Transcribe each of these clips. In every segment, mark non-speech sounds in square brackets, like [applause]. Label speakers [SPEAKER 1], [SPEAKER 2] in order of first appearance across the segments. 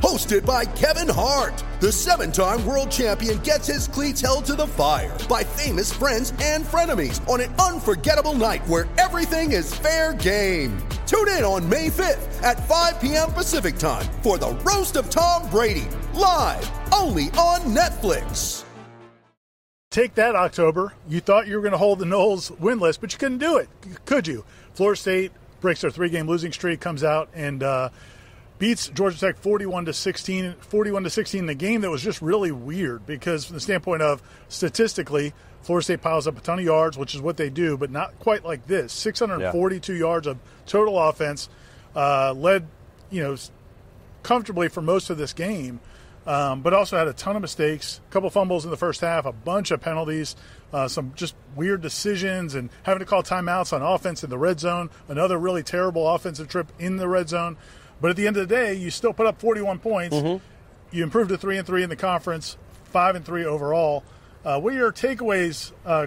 [SPEAKER 1] Hosted by Kevin Hart, the seven time world champion gets his cleats held to the fire by famous friends and frenemies on an unforgettable night where everything is fair game. Tune in on May 5th at 5 p.m. Pacific time for the Roast of Tom Brady, live only on Netflix.
[SPEAKER 2] Take that, October. You thought you were going to hold the Noles winless, but you couldn't do it, could you? Florida State breaks their three-game losing streak, comes out and uh, beats Georgia Tech 41 to 16. 41 to 16 in a game that was just really weird because, from the standpoint of statistically, Florida State piles up a ton of yards, which is what they do, but not quite like this. 642 yards of total offense, uh, led, you know, comfortably for most of this game um, but also had a ton of mistakes, a couple fumbles in the first half, a bunch of penalties, uh, some just weird decisions, and having to call timeouts on offense in the red zone. Another really terrible offensive trip in the red zone. But at the end of the day, you still put up 41 points. You improved to three and three in the conference, five and three overall. Uh, what are your takeaways, uh,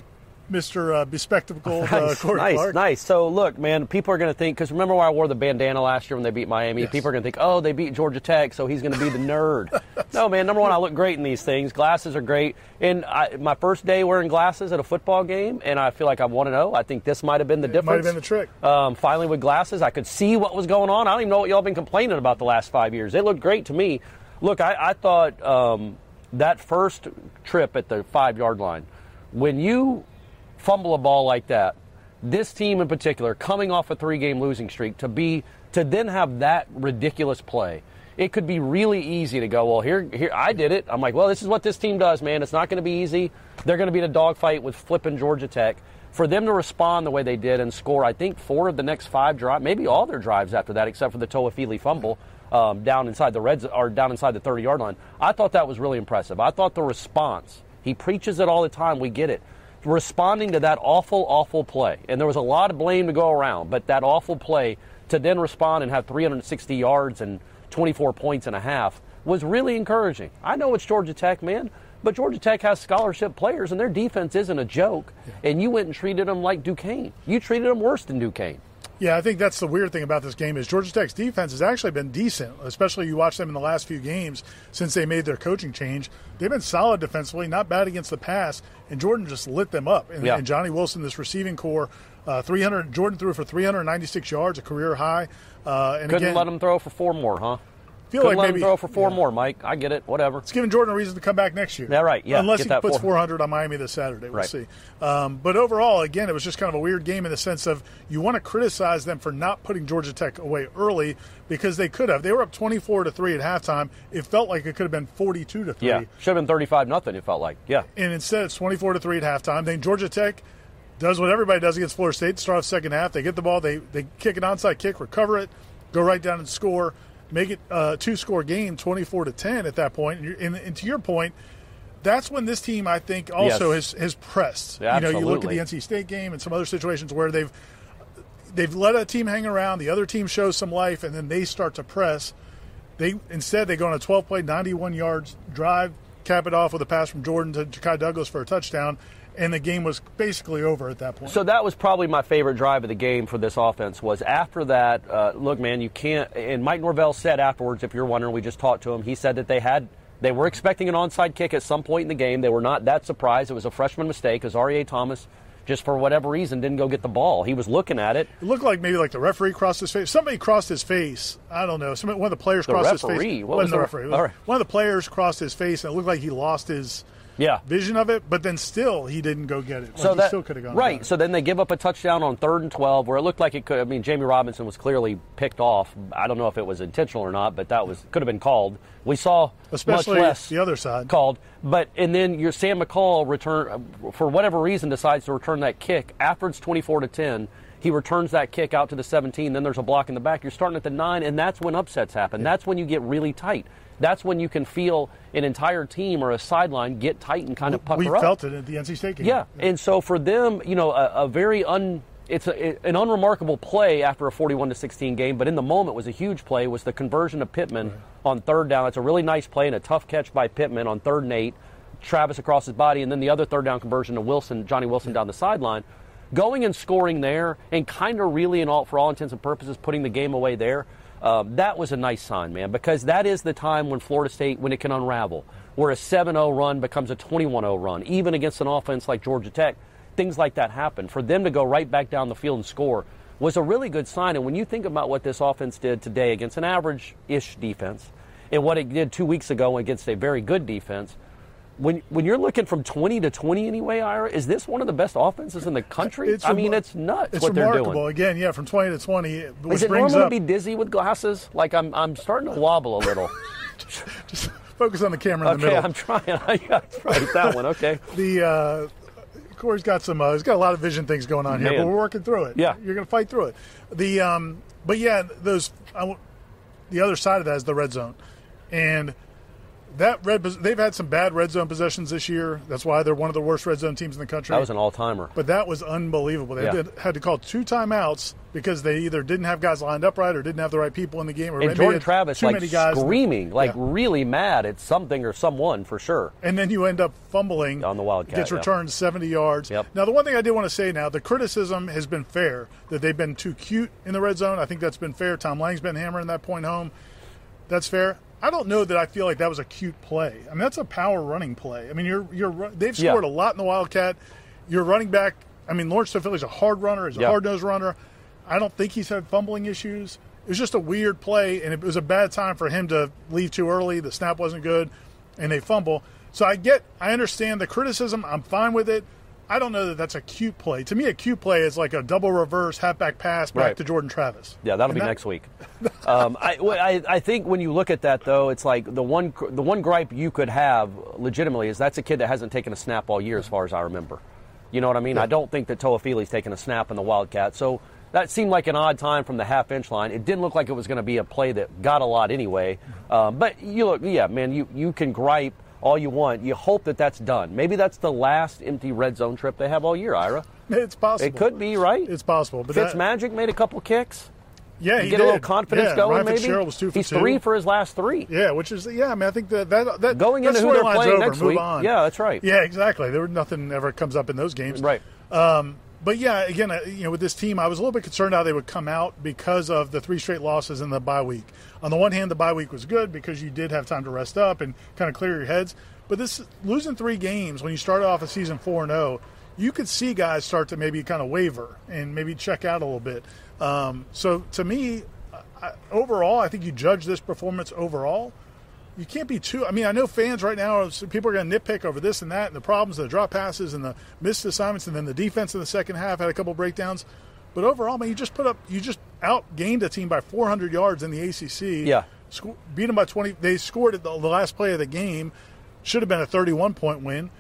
[SPEAKER 2] Mr. Uh, bespectacled uh, [laughs]
[SPEAKER 3] Nice,
[SPEAKER 2] Corey
[SPEAKER 3] nice,
[SPEAKER 2] Clark?
[SPEAKER 3] nice. So look, man, people are going to think because remember when I wore the bandana last year when they beat Miami?
[SPEAKER 2] Yes.
[SPEAKER 3] People are going to think, oh, they beat Georgia Tech, so he's going to be the nerd. [laughs] no, man. Number one, I look great in these things. Glasses are great. And I, my first day wearing glasses at a football game, and I feel like I want to know. I think this might have been the
[SPEAKER 2] It
[SPEAKER 3] difference.
[SPEAKER 2] might have been the trick.
[SPEAKER 3] Um, finally, with glasses, I could see what was going on. I don't even know what y'all been complaining about the last five years. It looked great to me. Look, I, I thought um, that first trip at the five yard line, when you fumble a ball like that, this team in particular, coming off a three game losing streak, to be to then have that ridiculous play. It could be really easy to go, well, here, here, I did it. I'm like, well, this is what this team does, man. It's not going to be easy. They're going to be in a dogfight with flipping Georgia Tech. For them to respond the way they did and score, I think four of the next five drives, maybe all their drives after that, except for the Toafili fumble um, down inside the reds or down inside the 30 yard line. I thought that was really impressive. I thought the response. He preaches it all the time. We get it responding to that awful, awful play. And there was a lot of blame to go around, but that awful play to then respond and have 360 yards and 24 points and a half was really encouraging. I know it's Georgia Tech, man, but Georgia Tech has scholarship players and their defense isn't a joke. And you went and treated them like Duquesne. You treated them worse than Duquesne.
[SPEAKER 2] Yeah, I think that's the weird thing about this game is Georgia Tech's defense has actually been decent, especially you watch them in the last few games since they made their coaching change. They've been solid defensively, not bad against the pass, and Jordan just lit them up. And,
[SPEAKER 3] Yeah.
[SPEAKER 2] and Johnny Wilson, this receiving core, uh, 300. Jordan threw for 396 yards, a career high. Uh, and
[SPEAKER 3] Couldn't
[SPEAKER 2] again,
[SPEAKER 3] let them throw for four more, huh?
[SPEAKER 2] Feel
[SPEAKER 3] Couldn't
[SPEAKER 2] like
[SPEAKER 3] let
[SPEAKER 2] maybe
[SPEAKER 3] them throw for four
[SPEAKER 2] yeah.
[SPEAKER 3] more, Mike. I get it. Whatever.
[SPEAKER 2] It's giving Jordan a reason to come back next year.
[SPEAKER 3] Yeah, right. Yeah,
[SPEAKER 2] Unless he puts
[SPEAKER 3] 400.
[SPEAKER 2] 400 on Miami this Saturday. We'll
[SPEAKER 3] Right.
[SPEAKER 2] see. Um, but overall, again, it was just kind of a weird game in the sense of you want to criticize them for not putting Georgia Tech away early because they could have. They were up 24 to 3 at halftime. It felt like it could have been 42 to 3.
[SPEAKER 3] Yeah. Should have been 35 nothing, it felt like. Yeah.
[SPEAKER 2] And instead, it's 24 to 3 at halftime. Then Georgia Tech does what everybody does against Florida State. Start off second half. They get the ball. They, they kick an onside kick, recover it, go right down and score, make it a two score game, 24 to 10 at that point. And, and, and to your point, that's when this team, I think, also
[SPEAKER 3] Yes.
[SPEAKER 2] has, has pressed.
[SPEAKER 3] Yeah,
[SPEAKER 2] you know, you look at the NC State game and some other situations where they've they've let a team hang around, the other team shows some life, and then they start to press. They instead they go on a 12 play, 91 yards drive, cap it off with a pass from Jordan to Ja'Khi Douglas for a touchdown, and the game was basically over at that point.
[SPEAKER 3] So that was probably my favorite drive of the game for this offense. Was after that, uh, look, man, you can't. And Mike Norvell said afterwards, if you're wondering, we just talked to him. He said that they had, they were expecting an onside kick at some point in the game. They were not that surprised. It was a freshman mistake because R.E.A. Thomas, just for whatever reason, didn't go get the ball. He was looking at it.
[SPEAKER 2] It looked like maybe like the referee crossed his face. Somebody crossed his face. I don't know. Somebody, one of the players
[SPEAKER 3] The
[SPEAKER 2] crossed his face.
[SPEAKER 3] What
[SPEAKER 2] Wasn't the referee? It
[SPEAKER 3] all right.
[SPEAKER 2] One of the players crossed his face, and it looked like he lost his
[SPEAKER 3] Yeah.
[SPEAKER 2] vision of it, but then still he didn't go get it.
[SPEAKER 3] So
[SPEAKER 2] he
[SPEAKER 3] that
[SPEAKER 2] still could have gone
[SPEAKER 3] right. So then they give up a touchdown on third and twelve, where it looked like it could. I mean, Jammie Robinson was clearly picked off. I don't know if it was intentional or not, but that was could have been called. We saw
[SPEAKER 2] Especially
[SPEAKER 3] much less
[SPEAKER 2] the other side.
[SPEAKER 3] called. But and then your Sam McCall return for whatever reason decides to return that kick after it's twenty four to ten. He returns that kick out to the 17. Then there's a block in the back. You're starting at the nine, and that's when upsets happen. That's when you get really tight. That's when you can feel an entire team or a sideline get tight and kind of pucker
[SPEAKER 2] we
[SPEAKER 3] up.
[SPEAKER 2] felt it at the NC State game.
[SPEAKER 3] Yeah, and so for them, you know, a, a very un it's a, an unremarkable play after a 41 to 16 game, but in the moment was a huge play. Was the conversion of Pittman on third down? It's a really nice play and a tough catch by Pittman on third and eight. Travis across his body, and then the other third down conversion to Wilson, Johnny Wilson down the sideline. Going and scoring there, and kind of really, in all for all intents and purposes, putting the game away there. Um, that was a nice sign, man, because that is the time when Florida State, when it can unravel, where a 7-0 run becomes a 21-0 run, even against an offense like Georgia Tech. Things like that happen. For them to go right back down the field and score was a really good sign. And when you think about what this offense did today against an average-ish defense, and what it did two weeks ago against a very good defense, when when you're looking from 20 to 20 anyway, Ira, is this one of the best offenses in the country? I mean, it's nuts
[SPEAKER 2] It's
[SPEAKER 3] what they're
[SPEAKER 2] remarkable.
[SPEAKER 3] doing.
[SPEAKER 2] Again, yeah, from 20 to 20, which
[SPEAKER 3] Is it normal
[SPEAKER 2] up.
[SPEAKER 3] to be dizzy with glasses? Like I'm, I'm starting to wobble a little. [laughs]
[SPEAKER 2] just focus on the camera in the middle. okay.
[SPEAKER 3] I'm trying. [laughs] I got right that one. Okay. [laughs]
[SPEAKER 2] the uh, Corey's got some. Uh, he's got a lot of vision things going on here, but we're working through it.
[SPEAKER 3] Yeah.
[SPEAKER 2] you're going to fight through it. The um, but yeah, those. I, the other side of that is the red zone, and that red they've had some bad red zone possessions this year. That's why they're one of the worst red zone teams in the country.
[SPEAKER 3] That was an all-timer.
[SPEAKER 2] But that was unbelievable. They
[SPEAKER 3] Yeah.
[SPEAKER 2] had to call two timeouts because they either didn't have guys lined up right or didn't have the right people in the game. Or
[SPEAKER 3] And Jordan Travis
[SPEAKER 2] too
[SPEAKER 3] like
[SPEAKER 2] many guys
[SPEAKER 3] screaming, like
[SPEAKER 2] Yeah.
[SPEAKER 3] really mad at something or someone for sure.
[SPEAKER 2] and then you end up fumbling
[SPEAKER 3] On the Wildcat,
[SPEAKER 2] Gets
[SPEAKER 3] yeah.
[SPEAKER 2] returned 70 yards.
[SPEAKER 3] Yep.
[SPEAKER 2] Now, the one thing I did want to say now, the criticism has been fair that they've been too cute in the red zone. I think that's been fair. Tom Lang's been hammering that point home. That's fair. I don't know that I feel like that was a cute play. I mean, that's a power running play. I mean, you're you're they've
[SPEAKER 3] Yeah.
[SPEAKER 2] scored a lot in the Wildcat. Your running back. I mean, Lawrance Toafili's a hard runner. He's a
[SPEAKER 3] Yeah.
[SPEAKER 2] hard nosed runner. I don't think he's had fumbling issues. It was just a weird play, and it was a bad time for him to leave too early. The snap wasn't good, and they fumble. So I get, I understand the criticism. I'm fine with it. I don't know that that's a cute play. To me, a cute play is like a double reverse halfback pass back
[SPEAKER 3] Right.
[SPEAKER 2] to Jordan Travis.
[SPEAKER 3] Yeah, that'll
[SPEAKER 2] And
[SPEAKER 3] be
[SPEAKER 2] that-
[SPEAKER 3] next week. [laughs] Um, I, I, I think when you look at that, though, it's like the one the one gripe you could have legitimately is that's a kid that hasn't taken a snap all year, as far as I remember. You know what I mean? I don't think that Toafili's taken a snap in the Wildcat, so that seemed like an odd time from the half inch line. It didn't look like it was going to be a play that got a lot anyway. Um, but you look, yeah, man, you you can gripe all you want. You hope that that's done. Maybe that's the last empty red zone trip they have all year, Ira.
[SPEAKER 2] It's possible.
[SPEAKER 3] It could be, right?
[SPEAKER 2] It's possible. But that,
[SPEAKER 3] Fitzmagic made a couple kicks.
[SPEAKER 2] yeah,
[SPEAKER 3] You
[SPEAKER 2] he
[SPEAKER 3] get
[SPEAKER 2] did.
[SPEAKER 3] a little confidence
[SPEAKER 2] yeah,
[SPEAKER 3] going,
[SPEAKER 2] Ryan
[SPEAKER 3] maybe.
[SPEAKER 2] Fitzgerald was two for
[SPEAKER 3] He's
[SPEAKER 2] two.
[SPEAKER 3] three for his last three.
[SPEAKER 2] Yeah, which is yeah. I mean, I think that that, that
[SPEAKER 3] Going
[SPEAKER 2] that
[SPEAKER 3] into who they're playing
[SPEAKER 2] over.
[SPEAKER 3] next
[SPEAKER 2] Move
[SPEAKER 3] week.
[SPEAKER 2] on.
[SPEAKER 3] Yeah, that's right.
[SPEAKER 2] Yeah, exactly. There was nothing ever comes up in those games.
[SPEAKER 3] Right.
[SPEAKER 2] Um, but yeah, again, uh, you know, with this team, I was a little bit concerned how they would come out because of the three straight losses in the bye week. On the one hand, the bye week was good because you did have time to rest up and kind of clear your heads. But this losing three games when you started off a season four and zero, you could see guys start to maybe kind of waver and maybe check out a little bit. Um, so to me, I, overall, I think you judge this performance overall you can't be too. I mean, I know fans right now, people are going to nitpick over this and that, and the problems, the drop passes, and the missed assignments, and then the defense in the second half had a couple breakdowns. But overall, man, you just put up, you just outgained a team by 400 yards in the ACC.
[SPEAKER 3] Yeah.
[SPEAKER 2] Sco- beat them by 20. They scored at the, the last play of the game. Should have been a 31 point win.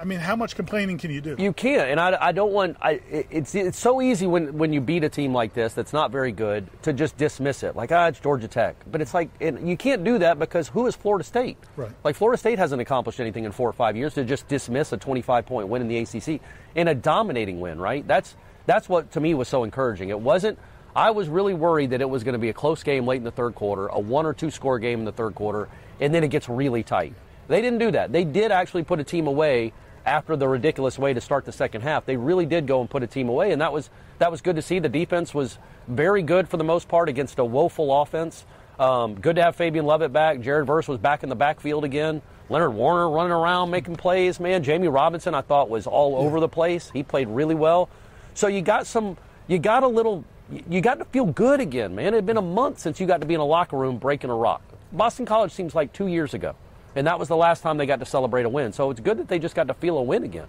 [SPEAKER 2] I mean, how much complaining can you do?
[SPEAKER 3] You can't, and I, I don't want. I, it- it's it's so easy when when you beat a team like this that's not very good to just dismiss it, like ah, it's Georgia Tech. But it's like and you can't do that because who is Florida State?
[SPEAKER 2] Right.
[SPEAKER 3] Like Florida State hasn't accomplished anything in four or five years to just dismiss a 25 point win in the ACC and a dominating win. Right. That's that's what to me was so encouraging. It wasn't. I was really worried that it was going to be a close game late in the third quarter, a one or two score game in the third quarter, and then it gets really tight. They didn't do that. They did actually put a team away after the ridiculous way to start the second half. They really did go and put a team away, and that was that was good to see. The defense was very good for the most part against a woeful offense. Um, good to have Fabian Lovett back. Jared Verse was back in the backfield again. Leonard Warner running around making plays. Man, Jammie Robinson I thought was all over the place. He played really well. So you got some. You got a little. You got to feel good again, man. It had been a month since you got to be in a locker room breaking a rock. Boston College seems like two years ago. And that was the last time they got to celebrate a win. So it's good that they just got to feel a win again.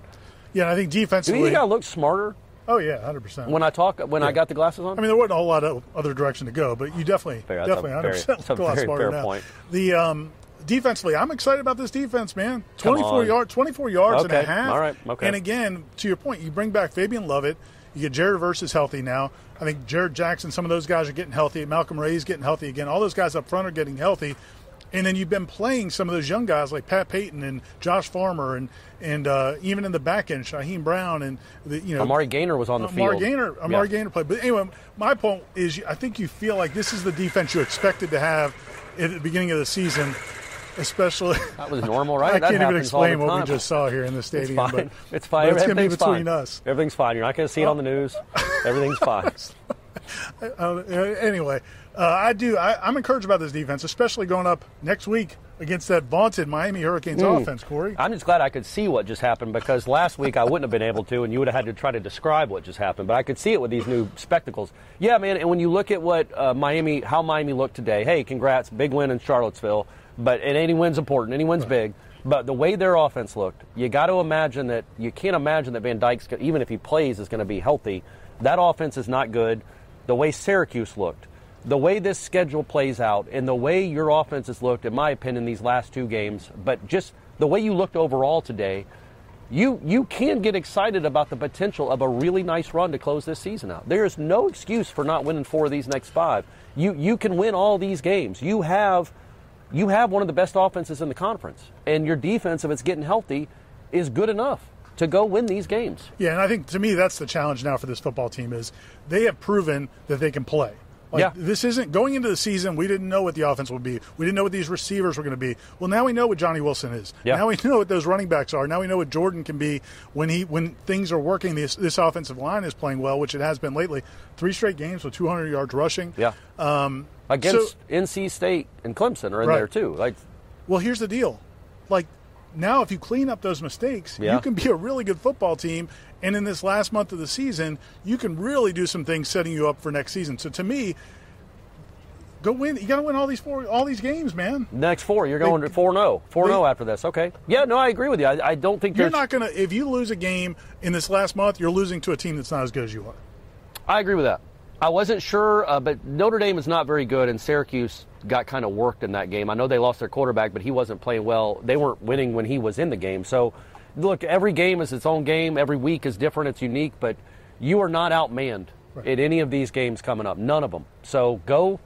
[SPEAKER 2] Yeah, I think
[SPEAKER 3] Do you
[SPEAKER 2] defensively.
[SPEAKER 3] think I look smarter
[SPEAKER 2] oh yeah, hundred percent.
[SPEAKER 3] when I talk when I got the glasses on?
[SPEAKER 2] I mean, there wasn't a whole lot of other direction to go, but you definitely,
[SPEAKER 3] Fair,
[SPEAKER 2] definitely, hundred percent
[SPEAKER 3] that's a
[SPEAKER 2] look a lot smarter
[SPEAKER 3] fair
[SPEAKER 2] now.
[SPEAKER 3] point.
[SPEAKER 2] The um, defensively, I'm excited about this defense, man. 24
[SPEAKER 3] on.
[SPEAKER 2] yards, 24 yards and a half.
[SPEAKER 3] all right, okay.
[SPEAKER 2] And again, to your point, you bring back Fabian Lovett. You get Jared Versus healthy now. I think Jared Jackson, some of those guys are getting healthy. Malcolm Ray is getting healthy again. All those guys up front are getting healthy. And then you've been playing some of those young guys like Pat Payton and Josh Farmer and and uh, even in the back end, Shyheim Brown and the, you know
[SPEAKER 3] Amari Gainer was on the
[SPEAKER 2] Amari
[SPEAKER 3] field.
[SPEAKER 2] Gainer, Amari
[SPEAKER 3] Yeah.
[SPEAKER 2] Gainer played. But anyway, my point is, I think you feel like this is the defense you expected to have at the beginning of the season, especially. [laughs]
[SPEAKER 3] That was normal, right? [laughs]
[SPEAKER 2] I
[SPEAKER 3] That
[SPEAKER 2] can't even
[SPEAKER 3] happens all the
[SPEAKER 2] explain what we just saw here in the
[SPEAKER 3] It's
[SPEAKER 2] stadium.
[SPEAKER 3] fine.
[SPEAKER 2] But [laughs]
[SPEAKER 3] it's fine.
[SPEAKER 2] but it's gonna be
[SPEAKER 3] Everything's
[SPEAKER 2] between
[SPEAKER 3] fine.
[SPEAKER 2] us.
[SPEAKER 3] Everything's fine. You're not going to see it on the news. Everything's fine.
[SPEAKER 2] Anyway, uh, I do. I, I'm encouraged about this defense, especially going up next week against that vaunted Miami Hurricanes
[SPEAKER 3] Hmm.
[SPEAKER 2] offense. Corey,
[SPEAKER 3] I'm just glad I could see what just happened because last week I wouldn't have been able to, and you would have had to try to describe what just happened. But I could see it with these new spectacles. Yeah, man. And when you look at what uh, Miami, how Miami looked today, hey, congrats, big win in Charlottesville. But and any win's important, any win's big. But the way their offense looked, you got to imagine that you can't imagine that Van Dyke's even if he plays is going to be healthy. That offense is not good. The way Syracuse looked, the way this schedule plays out, and the way your offense has looked, in my opinion, these last two games, but just the way you looked overall today, you you can get excited about the potential of a really nice run to close this season out. There is no excuse for not winning four of these next five. You you can win all these games. You have you have one of the best offenses in the conference, and your defense, if it's getting healthy, is good enough to go win these games.
[SPEAKER 2] yeah, and I think to me that's the challenge now for this football team is they have proven that they can play. Like,
[SPEAKER 3] Yeah.
[SPEAKER 2] This isn't going into the season. We didn't know what the offense would be. We didn't know what these receivers were going to be. Well, now we know what Johnny Wilson is.
[SPEAKER 3] Yeah.
[SPEAKER 2] Now we [laughs] know what those running backs are. Now we know what Jordan can be when he when things are working. This this offensive line is playing well, which it has been lately. Three straight games with 200 yards rushing.
[SPEAKER 3] Yeah.
[SPEAKER 2] Um,
[SPEAKER 3] Against
[SPEAKER 2] so-
[SPEAKER 3] NC State and Clemson are in
[SPEAKER 2] Right.
[SPEAKER 3] there too. Like
[SPEAKER 2] Well, here's the deal. Like now, if you clean up those mistakes,
[SPEAKER 3] Yeah.
[SPEAKER 2] you can be a really good football team. And in this last month of the season, you can really do some things setting you up for next season. So to me, go win. You got to win all these four, all these games, man.
[SPEAKER 3] next four, you're going four zero, oh. four zero
[SPEAKER 2] they- oh
[SPEAKER 3] after this. Okay. Yeah. No, I agree with you. I, I don't think
[SPEAKER 2] You're not gonna. If you lose a game in this last month, you're losing to a team that's not as good as you are.
[SPEAKER 3] I agree with that. I wasn't sure, uh, but Notre Dame is not very good, and Syracuse got kind of worked in that game. I know they lost their quarterback, but he wasn't playing well. They weren't winning when he was in the game. So, look, every game is its own game. Every week is different. It's unique, but you are not outmanned at any of these games coming up. None of them. So go,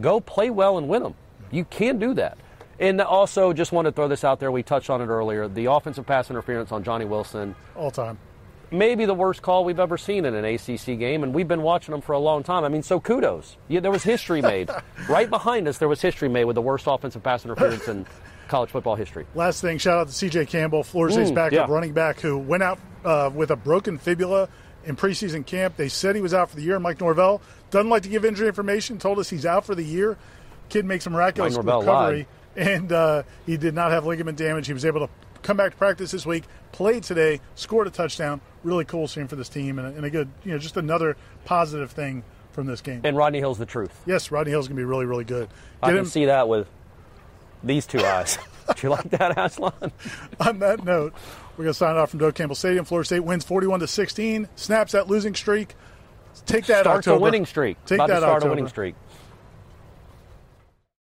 [SPEAKER 3] go play well and win them. You can do that. And also, just want to throw this out there. We touched on it earlier. The offensive pass interference on Johnny Wilson
[SPEAKER 2] All time.
[SPEAKER 3] Maybe the worst call we've ever seen in an ACC game, and we've been watching them for a long time. I mean, so kudos. Yeah, there was history made. [laughs] right behind us, there was history made with the worst offensive pass interference in [laughs] college football history.
[SPEAKER 2] Last thing, shout out to C.J. Campbell, Florida State's
[SPEAKER 3] Mm,
[SPEAKER 2] backup
[SPEAKER 3] yeah.
[SPEAKER 2] running back, who went out uh, with a broken fibula in preseason camp. They said he was out for the year. Mike Norvell doesn't like to give injury information. Told us he's out for the year. Kid makes a miraculous
[SPEAKER 3] Mike Norvell
[SPEAKER 2] recovery, and uh, he did not have ligament damage. He was able to come back to practice this week, played today, scored a touchdown. Really cool scene for this team, and a, and a good, you know, just another positive thing from this game.
[SPEAKER 3] And Rodney Hill's the truth.
[SPEAKER 2] yes, Rodney Hill's gonna be really, really good.
[SPEAKER 3] I
[SPEAKER 2] Get
[SPEAKER 3] can
[SPEAKER 2] him
[SPEAKER 3] see that with these two eyes. [laughs] [laughs] Do you like that, Aslan?
[SPEAKER 2] on that note, we're going to sign off from Doak Campbell Stadium. Florida State wins 41 to 16, snaps that losing streak. Take that
[SPEAKER 3] Starts
[SPEAKER 2] October.
[SPEAKER 3] a winning streak.
[SPEAKER 2] Take
[SPEAKER 3] About
[SPEAKER 2] that
[SPEAKER 3] to start
[SPEAKER 2] October.
[SPEAKER 3] a winning streak.